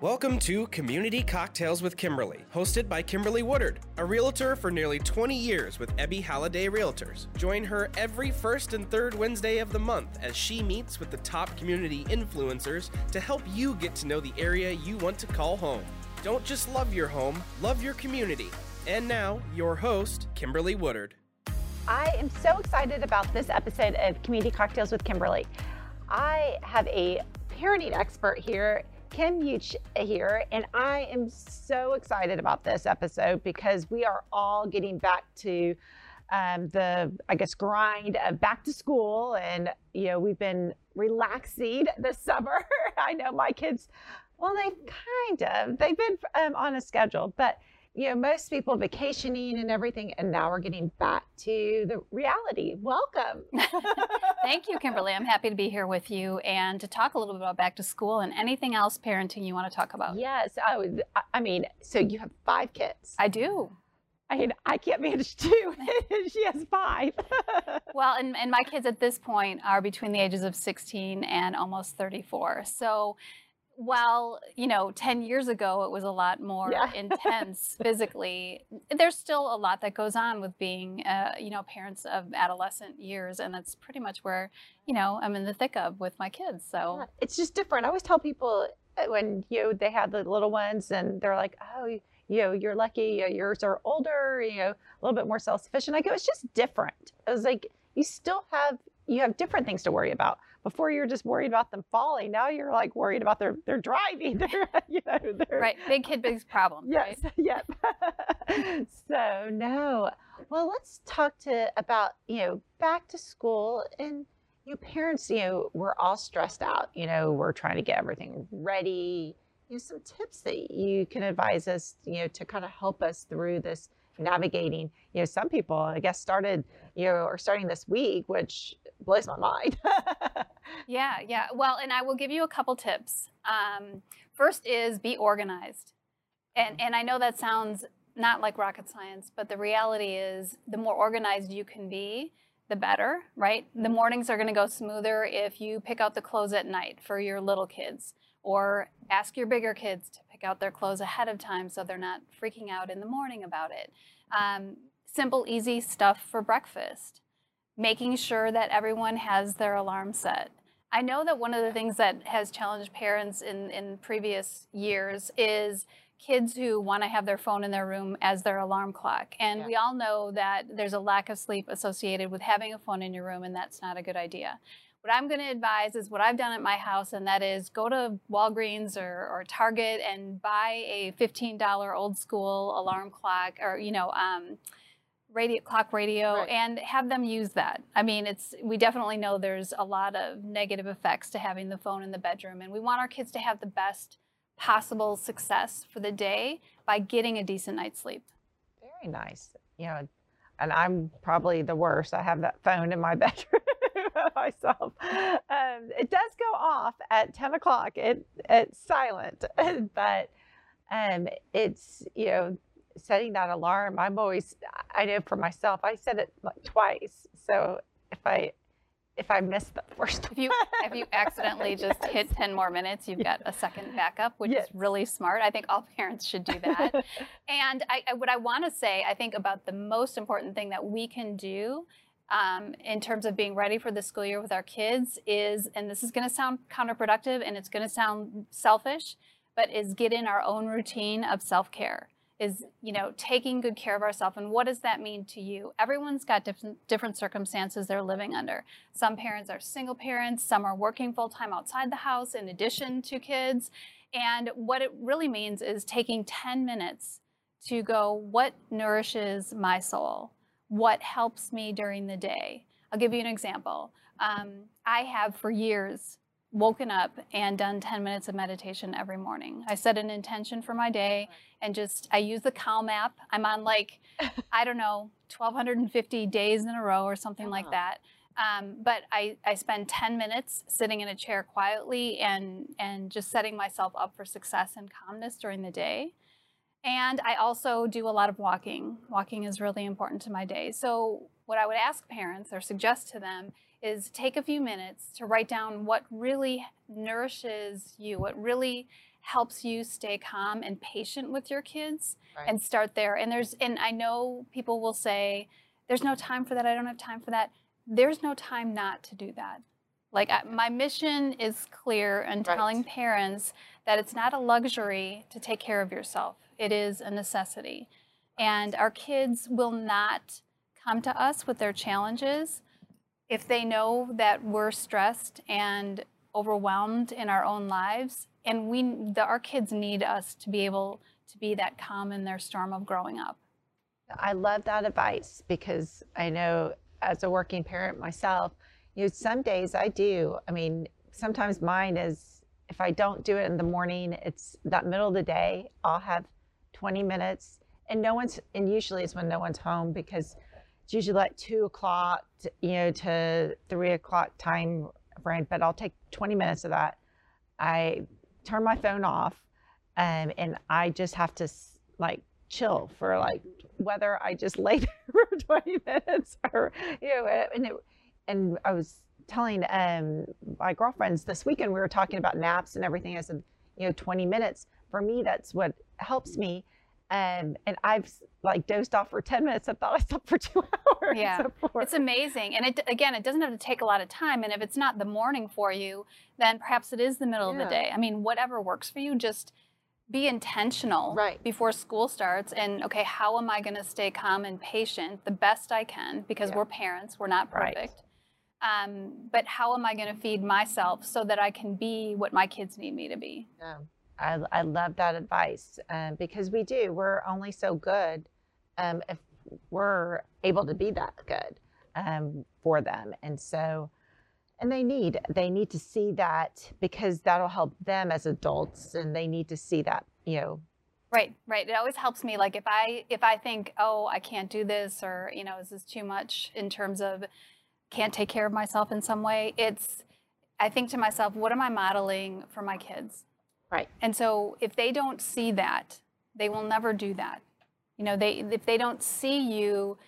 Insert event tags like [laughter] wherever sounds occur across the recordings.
Welcome to Community Cocktails with Kimberly, hosted by Kimberly Woodard, a realtor for nearly 20 years with Ebby Halliday Realtors. Join her every first and third Wednesday of the month as she meets with the top community influencers to help you get to know the area you want to call home. Don't just love your home, love your community. And now, your host, Kimberly Woodard. I am so excited about this episode of Community Cocktails with Kimberly. I have a parenting expert here Kim Muench here, and I am so excited about this episode because we are all getting back to um, the, I guess, grind of back to school. And, you know, we've been relaxing [laughs] this summer. [laughs] I know my kids, well, they kind of, they've been um, on a schedule, but you know, most people vacationing and everything, and now we're getting back to the reality. Welcome. [laughs] Thank you, Kimberly. I'm happy to be here with you and to talk a little bit about back to school and anything else parenting you want to talk about. Yes, I would. I mean, so you have five kids. I do. I mean, I can't manage two. [laughs] she has five. [laughs] well, and, and my kids at this point are between the ages of 16 and almost 34. So while you know 10 years ago it was a lot more yeah. [laughs] intense physically. There's still a lot that goes on with being uh, you know parents of adolescent years and that's pretty much where you know i'm in the thick of with my kids so. Yeah, it's just different. I always tell people uh, when you know they have the little ones and they're like oh you know you're lucky yours are older you know a little bit more self-sufficient. I go it's just different. It was like you still have you have different things to worry about before you're just worried about them falling. Now you're like worried about their their driving. [laughs] [laughs] Their, you know, their, right, big kid, big problem. [laughs] Yes, right? yep. so no, well, let's talk to about you know back to school and you know, parents. You know, we're all stressed out. You know, we're trying to get everything ready. You know, some tips that you can advise us. You know, to kind of help us through this navigating. You know, some people I guess started you know are starting this week, which blows my mind. Yeah, yeah. Well, and I will give you a couple tips. Um, first is be organized. And, and I know that sounds not like rocket science, but the reality is the more organized you can be, the better, right? The mornings are going to go smoother if you pick out the clothes at night for your little kids, or ask your bigger kids to pick out their clothes ahead of time so they're not freaking out in the morning about it. Um, simple, easy stuff for breakfast making sure that everyone has their alarm set. I know that one of the things that has challenged parents in, in previous years is kids who want to have their phone in their room as their alarm clock. And yeah. we all know that there's a lack of sleep associated with having a phone in your room, and that's not a good idea. What I'm going to advise is what I've done at my house, and that is go to Walgreens or, or Target and buy a $15 old school alarm clock or, you know, um, radio clock radio right. and have them use that. I mean, it's we definitely know there's a lot of negative effects to having the phone in the bedroom and we want our kids to have the best possible success for the day by getting a decent night's sleep. Very nice. You know, and I'm probably the worst. I have that phone in my [laughs] bedroom myself. Um, it does go off at 10 o'clock. It, it's silent, [laughs] but um, it's, you know, setting that alarm, I'm always, I know for myself, I set it like twice. So if I, if I miss the first if you if you [laughs] accidentally yes. just hit 10 more minutes you've yes. got a second backup which yes. is really smart i think all [laughs] parents should do that [laughs] and I, I, what i want to say i think about the most important thing that we can do um, in terms of being ready for the school year with our kids is and this is going to sound counterproductive and it's going to sound selfish but is get in our own routine of self-care is you know taking good care of ourselves and what does that mean to you? Everyone's got different different circumstances they're living under. Some parents are single parents some are working full time outside the house in addition to kids and what it really means is taking 10 minutes to go what nourishes my soul? What helps me during the day? I'll give you an example. Um, i have for years woken up and done 10 minutes of meditation every morning. I set an intention for my day and just I use the Calm app. I'm on like [laughs] I don't know 1250 days in a row or something uh-huh. like that. Um, but I, I spend 10 minutes sitting in a chair quietly and and just setting myself up for success and calmness during the day. And I also do a lot of walking. Walking is really important to my day. So what I would ask parents or suggest to them is take a few minutes to write down what really nourishes you, what really helps you stay calm and patient with your kids Right. and start there. And there's and I know people will say there's no time for that. I don't have time for that. There's no time not to do that. Like I, my mission is clear in Right. telling parents that it's not a luxury to take care of yourself. It is a necessity. And our kids will not come to us with their challenges if they know that we're stressed and overwhelmed in our own lives and we the, our kids need us to be able to be that calm in their storm of growing up I love that advice because I know as a working parent myself, you know, some days I do. I mean, sometimes mine is if I don't do it in the morning, it's that middle of the day, I'll have 20 minutes and no one's, and usually it's when no one's home because it's usually like two o'clock, you know, to three o'clock time frame, but I'll take 20 minutes of that. I turn my phone off um, and I just have to like chill for like whether I just [laughs] lay there for 20 minutes or you know and it, and I was telling um my girlfriends this weekend we were talking about naps and everything I said you know 20 minutes for me that's what helps me um and I've like dozed off for 10 minutes I thought I slept for 2 [laughs] hours Yeah. before. it's amazing and it again it doesn't have to take a lot of time and if it's not the morning for you then perhaps it is the middle of the day i mean whatever works for you just be intentional Right. before school starts and okay how am i going to stay calm and patient the best i can because Yeah. we're parents we're not Right. perfect um, but how am i going to feed myself so that i can be what my kids need me to be Yeah. I, I love that advice um, because we do. We're only so good um, if we're able to be that good um, for them. And so, and they need they need to see that because that'll help them as adults, and they need to see that you know. Right, right. It always helps me. Like if I if I think, oh, I can't do this, or you know, is this too much in terms of can't take care of myself in some way? It's I think to myself, what am I modeling for my kids? Right. And so if they don't see that, they will never do that. You know, they if they don't see you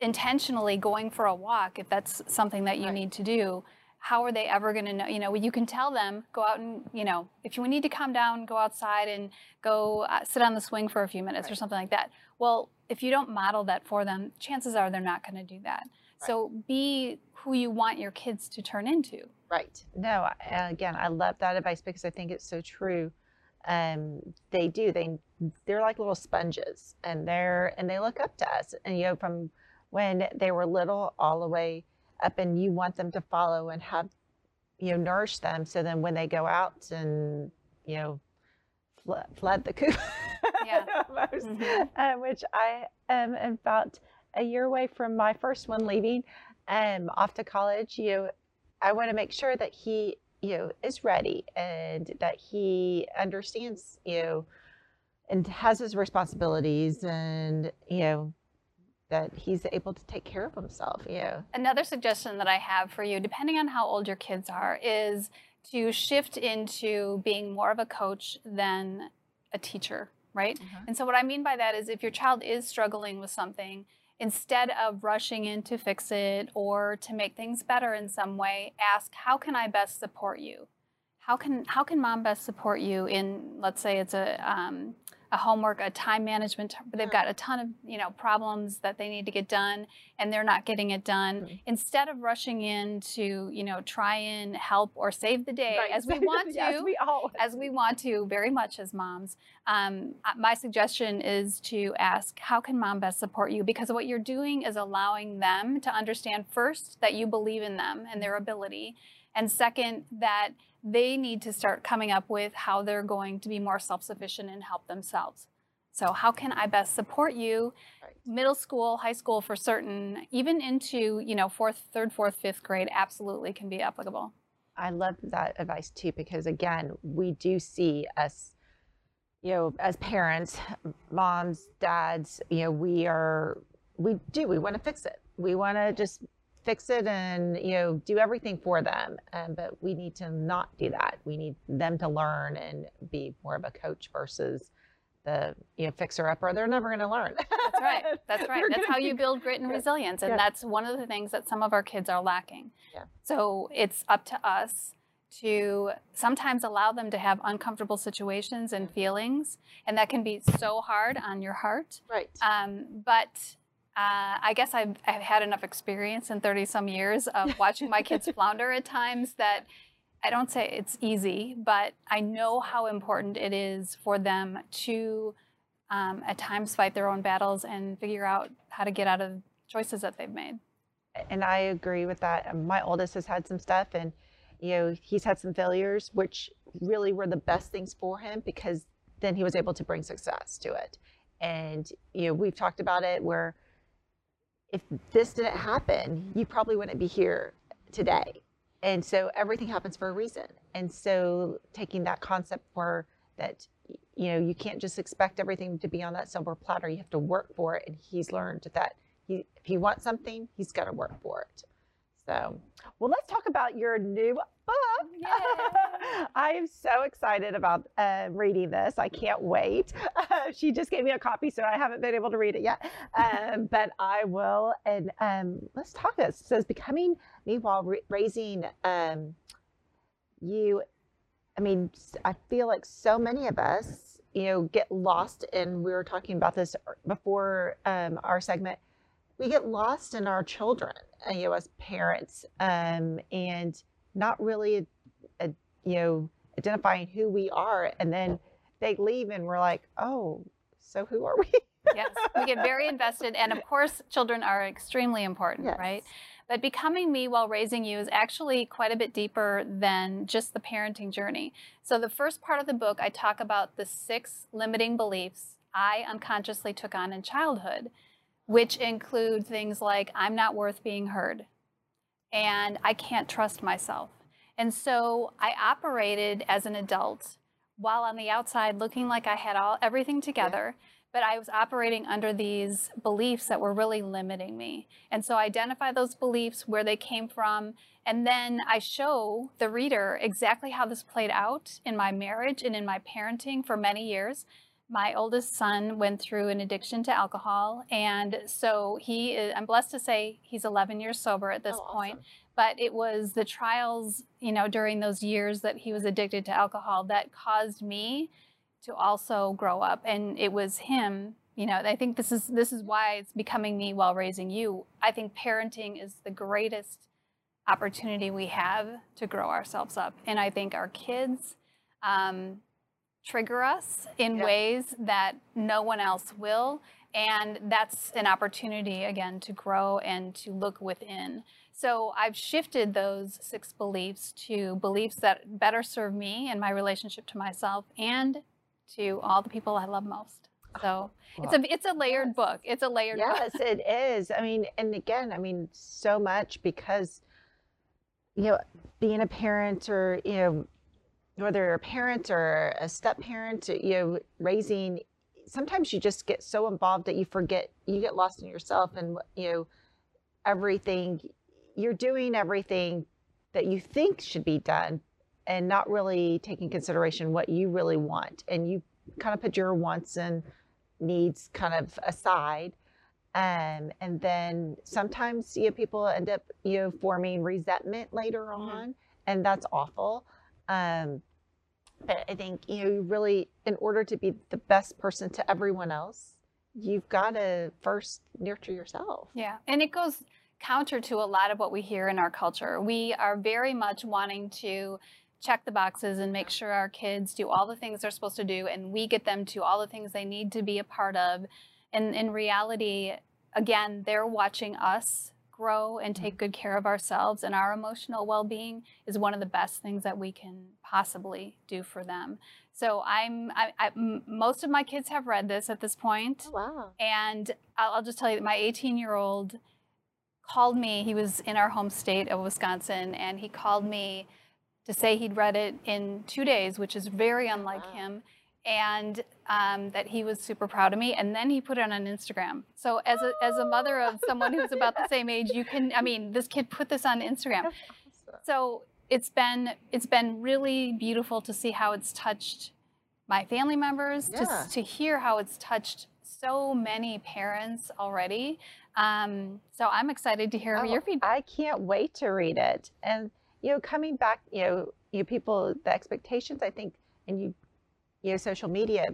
intentionally going for a walk, if that's something that you Right. need to do, how are they ever going to know? You know, you can tell them go out and you know, if you need to calm down, go outside and go uh, sit on the swing for a few minutes or something like that. Well, if you don't model that for them, chances are they're not going to do that. So be who you want your kids to turn into. Right. No, I- again, I love that advice because I think it's so true. Um, they do. They they're like little sponges, and they're and they look up to us. And you know, from when they were little all the way up, and you want them to follow and have you know nourish them. So then when they go out and you know fl- flood the coop, Yeah. almost, Mhm. uh, which I am about a year away from my first one leaving um, off to college. You know, I want to make sure that he, you know, is ready and that he understands, you know, and has his responsibilities and, you know, that he's able to take care of himself, you know. Another suggestion that I have for you, depending on how old your kids are, is to shift into being more of a coach than a teacher, right? Mhm. And so, what I mean by that is if your child is struggling with something, instead of rushing in to fix it or to make things better in some way, ask, How can I best support you? How can, how can mom best support you in, let's say it's a, um, a homework, a time management. They've got a ton of you know problems that they need to get done, and they're not getting it done. Mhm. Instead of rushing in to you know try and help or save the day Right. as we [laughs] want to, Yes, we all. as we want to very much as moms um, my suggestion is to ask how can mom best support you because what you're doing is allowing them to understand first that you believe in them and their ability and second that they need to start coming up with how they're going to be more self-sufficient and help themselves so how can i best support you Right. middle school high school for certain even into you know fourth third fourth fifth grade absolutely can be applicable I love that advice too because again, we do see us, you know, as parents, moms, dads, you know, we are, we do, we want to fix it. We want to just fix it and you know do everything for them. Um, but we need to not do that. We need them to learn and be more of a coach versus the you know fixer upper, they're never going to learn. That's right. [laughs] That's right. That's how you build grit and resilience, and Yeah. that's one of the things that some of our kids are lacking. Yeah. So it's up to us to sometimes allow them to have uncomfortable situations and feelings, and that can be so hard on your heart. right. Um, but uh, I guess I've, I've had enough experience in 30 some years of [laughs] watching my kids flounder at times that I don't say it's easy, but I know how important it is for them to um, at times fight their own battles and figure out how to get out of choices that they've made. and I agree with that. Um, My oldest has had some stuff, and you know he's had some failures, which really were the best things for him because then he was able to bring success to it. And you know we've talked about it where if this didn't happen, you probably wouldn't be here today. And so everything happens for a reason. And so taking that concept for that, you know, you can't just expect everything to be on that silver platter. You have to work for it. And he's learned that he, if he wants something, he's got to work for it. So, well, let's talk about your new book. [laughs] I am so excited about uh, reading this. I can't wait. [laughs] she just gave me a copy, so I haven't been able to read it yet. Um, but I will. And um, let's talk. This it says becoming me while ra- raising um, you. I mean, I feel like so many of us, you know, get lost. And we were talking about this before um, our segment. We get lost in our children, uh, you know, as parents, um, and not really, uh, you know, identifying who we are. And then they leave, and we're like, oh, so who are we? [laughs] yes, we get very invested, and of course, children are extremely important, Yes. right? But becoming me while raising you is actually quite a bit deeper than just the parenting journey. So, the first part of the book, I talk about the six limiting beliefs I unconsciously took on in childhood, which include things like I'm not worth being heard and I can't trust myself. And so, I operated as an adult while on the outside looking like I had all everything together but I was operating under these beliefs that were really limiting me. And so I identify those beliefs, where they came from, and then I show the reader exactly how this played out in my marriage and in my parenting for many years. My oldest son went through an addiction to alcohol, and so he is, I'm blessed to say he's 11 years sober at this Oh, point awesome. but it was the trials, you know, during those years that he was addicted to alcohol that caused me to also grow up. And it was him, you know, I think this is this is why it's becoming me while raising you. I think parenting is the greatest opportunity we have to grow ourselves up. And I think our kids um, trigger us in Yeah. ways that no one else will. And that's an opportunity, again, to grow and to look within. So I've shifted those six beliefs to beliefs that better serve me and my relationship to myself and to all the people I love most. So it's a it's a layered Yes. book. It's a layered book. yes, it is. I mean, and again, I mean, so much because, you know, being a parent or, you know, whether you're a parent or a step parent, you know, raising, sometimes you just get so involved that you forget, you get lost in yourself and, you know, everything, you're doing everything that you think should be done and not really taking consideration what you really want. And you kind of put your wants and needs kind of aside. Um, and then sometimes you know, people end up you know forming resentment later Mhm. on, and that's awful. Um, I think you know you really, in order to be the best person to everyone else, you've got to first nurture yourself. Yeah, and it goes counter to a lot of what we hear in our culture. We are very much wanting to check the boxes and make sure our kids do all the things they're supposed to do and we get them to all the things they need to be a part of. And in reality, again, they're watching us grow and take mm-hmm. good care of ourselves and our emotional well-being is one of the best things that we can possibly do for them. So I'm I, I, m- most of my kids have read this at this point. Oh, wow. And I'll, I'll just tell you that my 18 year old called me. He was in our home state of Wisconsin, and he called me to say he'd read it in two days, which is very unlike Wow. him, and um, that he was super proud of me. And then he put it on Instagram. So as a as a mother of someone who's about the same age, you can. I mean, this kid put this on Instagram. Awesome. [laughs] So it's been it's been really beautiful to see how it's touched my family members Yeah. to, to hear how it's touched so many parents already. Um, so I'm excited to hear Oh, your feedback. I can't wait to read it. And you know, coming back, you know, you people, the expectations, I think, and you, you know, social media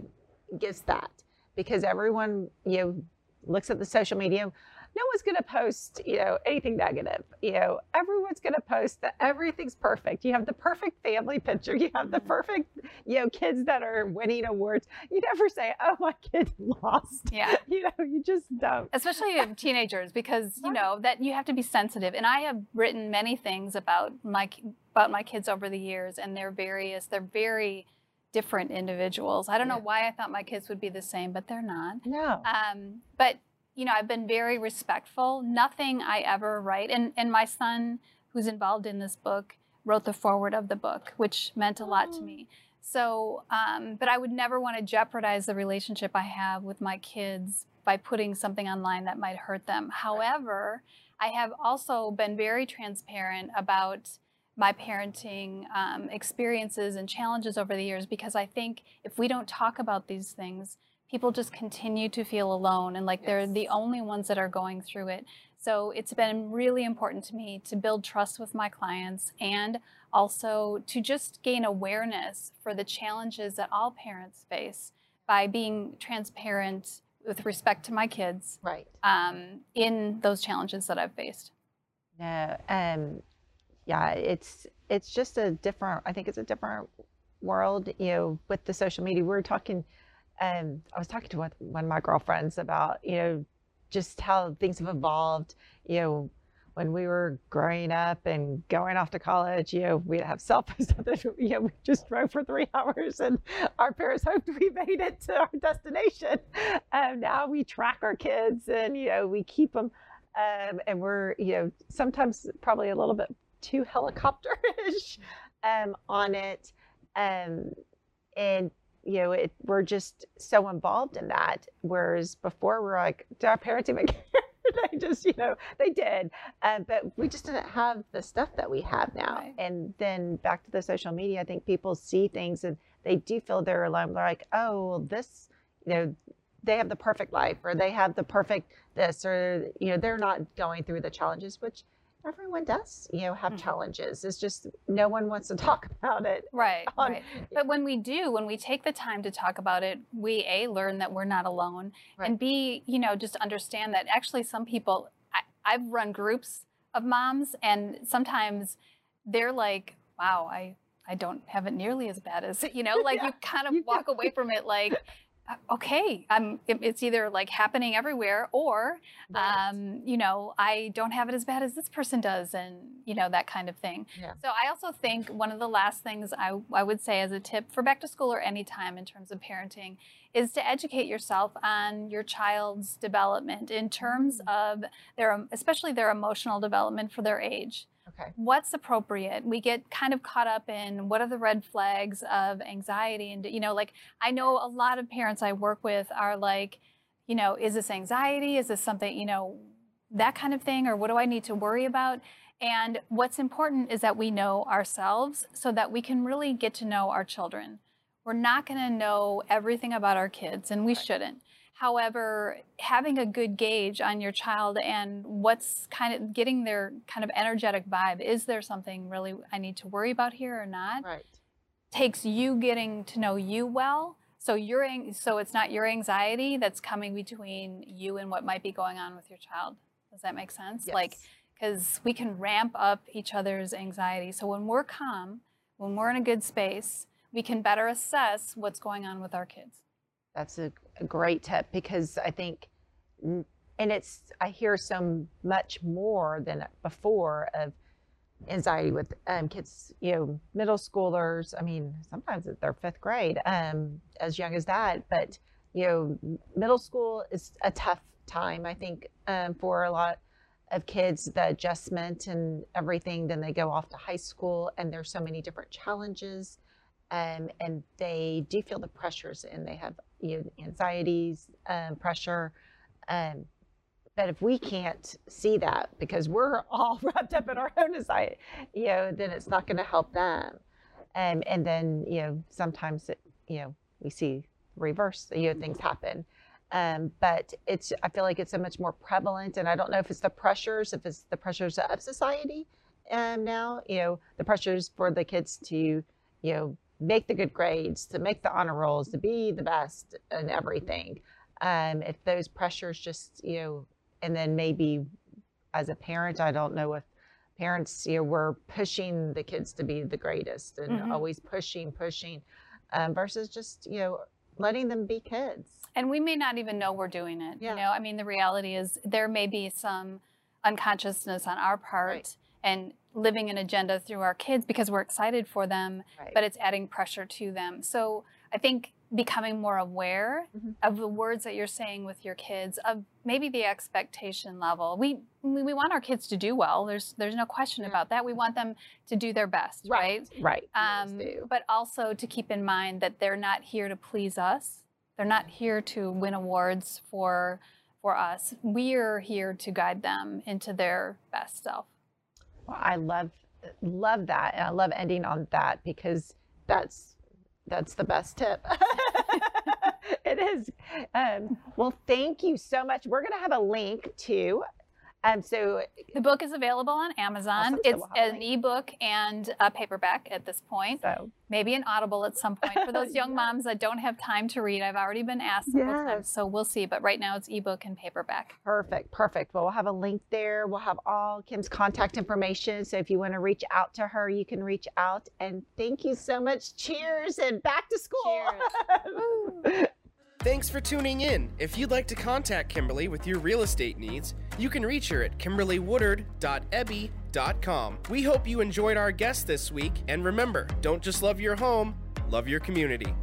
gives that because everyone, you know, looks at the social media. No one's going to post, you know, anything negative. You know, everyone's going to post that everything's perfect. You have the perfect family picture. You have the perfect, you know, kids that are winning awards. You never say, "Oh, my kid [laughs] lost." Yeah. You know, you just don't. especially teenagers because you know that you have to be sensitive and i have written many things about my about my kids over the years and they're various they're very different individuals. I don't know why i thought my kids would be the same but they're not. No. um, but you know i've been very respectful. Nothing i ever write and and my son who's involved in this book wrote the foreword of the book which meant a lot to Oh. me. So um, but i would never want to jeopardize the relationship i have with my kids by putting something online that might hurt them. However i have also been very transparent about my parenting um, experiences and challenges over the years because i think if we don't talk about these things people just continue to feel alone and like they're the only ones that are going through it. So it's been really important to me to build trust with my clients and also to just gain awareness for the challenges that all parents face by being transparent with respect to my kids Right. um, in those challenges that I've faced. No. Um. Yeah. It's it's just a different. I think it's a different world. You know, with the social media, we were talking. Um. I was talking to one, one of my girlfriends about you know just how things have evolved. You know. When we were growing up and going off to college, you know, we'd have cell phones. [laughs] You know, we just drove for three [laughs] hours, and our parents hoped we made it to our destination. Now we track our kids, and you know, we keep them um, and we're you know sometimes probably a little bit too [laughs] helicopterish um, on it um, and you know it, we're just so involved in that whereas before we're like do our parents even [laughs] care? They just you know they did um, but we just didn't have the stuff that we have now. Right. and then back to the social media i think people see things and they do feel they're alone. They're like oh well this you know they have the perfect life or they have the perfect this or you know they're not going through the challenges which everyone does you know have Mhm. challenges it's just no one wants to [laughs] talk about it Right, [laughs] on- right. But when we do, when we take the time to talk about it, we a learn that we're not alone, Right. and b you know just understand that actually some people. I, I've run groups of moms, and sometimes they're like, "Wow, I I don't have it nearly as bad as [laughs] you know." Like Yeah, you kind of walk away from it like. "Uh, Okay, I'm. it- It's either like happening everywhere, or Right. um, you know, I don't have it as bad as this person does, and you know that kind of thing. Yeah. So I also think one of the last things I, I would say as a tip for back to school or any time in terms of parenting is to educate yourself on your child's development in terms of their, especially their emotional development for their age okay. what's appropriate? We get kind of caught up in what are the red flags of anxiety and you know like i know a lot of parents i work with are like you know is this anxiety? Is this something you know that kind of thing or what do i need to worry about? And what's important is that we know ourselves so that we can really get to know our children. We're not going to know everything about our kids and we shouldn't However, having a good gauge on your child and what's kind of getting their kind of energetic vibe, is there something really I need to worry about here or not? right Takes you getting to know you well. So your so it's not your anxiety that's coming between you and what might be going on with your child. Does that make sense? Like because we can ramp up each other's anxiety. So when we're calm, when we're in a good space, we can better assess what's going on with our kids. That's a, a great tip because I think, and it's, I hear so much more than before of anxiety with um, kids, you know, middle schoolers. I mean, sometimes their fifth grade, um, as young as that. But, you know, middle school is a tough time, I think, um, for a lot of kids, the adjustment and everything. Then they go off to high school and there's so many different challenges um, and they do feel the pressures and they have you know, anxieties, um, pressure. Um, but if we can't see that because we're [laughs] all wrapped up in our own anxiety, you know, then it's not going to help them. Um, and then, you know, sometimes it, you know, we see reverse, you know, things happen. Um, but it's I feel like it's so much more prevalent, and I don't know if it's the pressures, if it's the pressures of society um, now, you know, the pressures for the kids to, you know, make the good grades, to make the honor rolls, to be the best and everything. Um, if those pressures just, you know, and then maybe as a parent, I don't know if parents, you know, were pushing the kids to be the greatest and Mhm. always pushing, pushing, um, versus just, you know, letting them be kids. And we may not even know we're doing it. Yeah. You know, I mean, the reality is there may be some unconsciousness on our part Right. and living an agenda through our kids because we're excited for them, Right. but it's adding pressure to them. So I think becoming more aware Mhm. of the words that you're saying with your kids, of maybe the expectation level. We we want our kids to do well. There's there's no question Yeah. about that. We want them to do their best, right? Right. always um, but also to keep in mind that they're not here to please us. They're not here to win awards for for us. We are here to guide them into their best self. I love love that, and I love ending on that because that's that's the best tip. [laughs] it is. Um, well, thank you so much. We're going to have a link to. Um, so The book is available on Amazon. Awesome. So It's we'll a an ebook and a paperback at this point. so Maybe an Audible at some point for those [laughs] young Yes. moms that don't have time to read. I've already been asked several Yes. times, so we'll see. But right now it's ebook and paperback. perfect, perfect. Well, we'll have a link there. We'll have all Kim's contact information. So if you want to reach out to her, you can reach out. And thank you so much. Cheers and back to school. [laughs] Thanks for tuning in. If you'd like to contact Kimberly with your real estate needs, you can reach her at kimberlywoodard.ebby.com. We hope you enjoyed our guest this week, and remember, don't just love your home, love your community.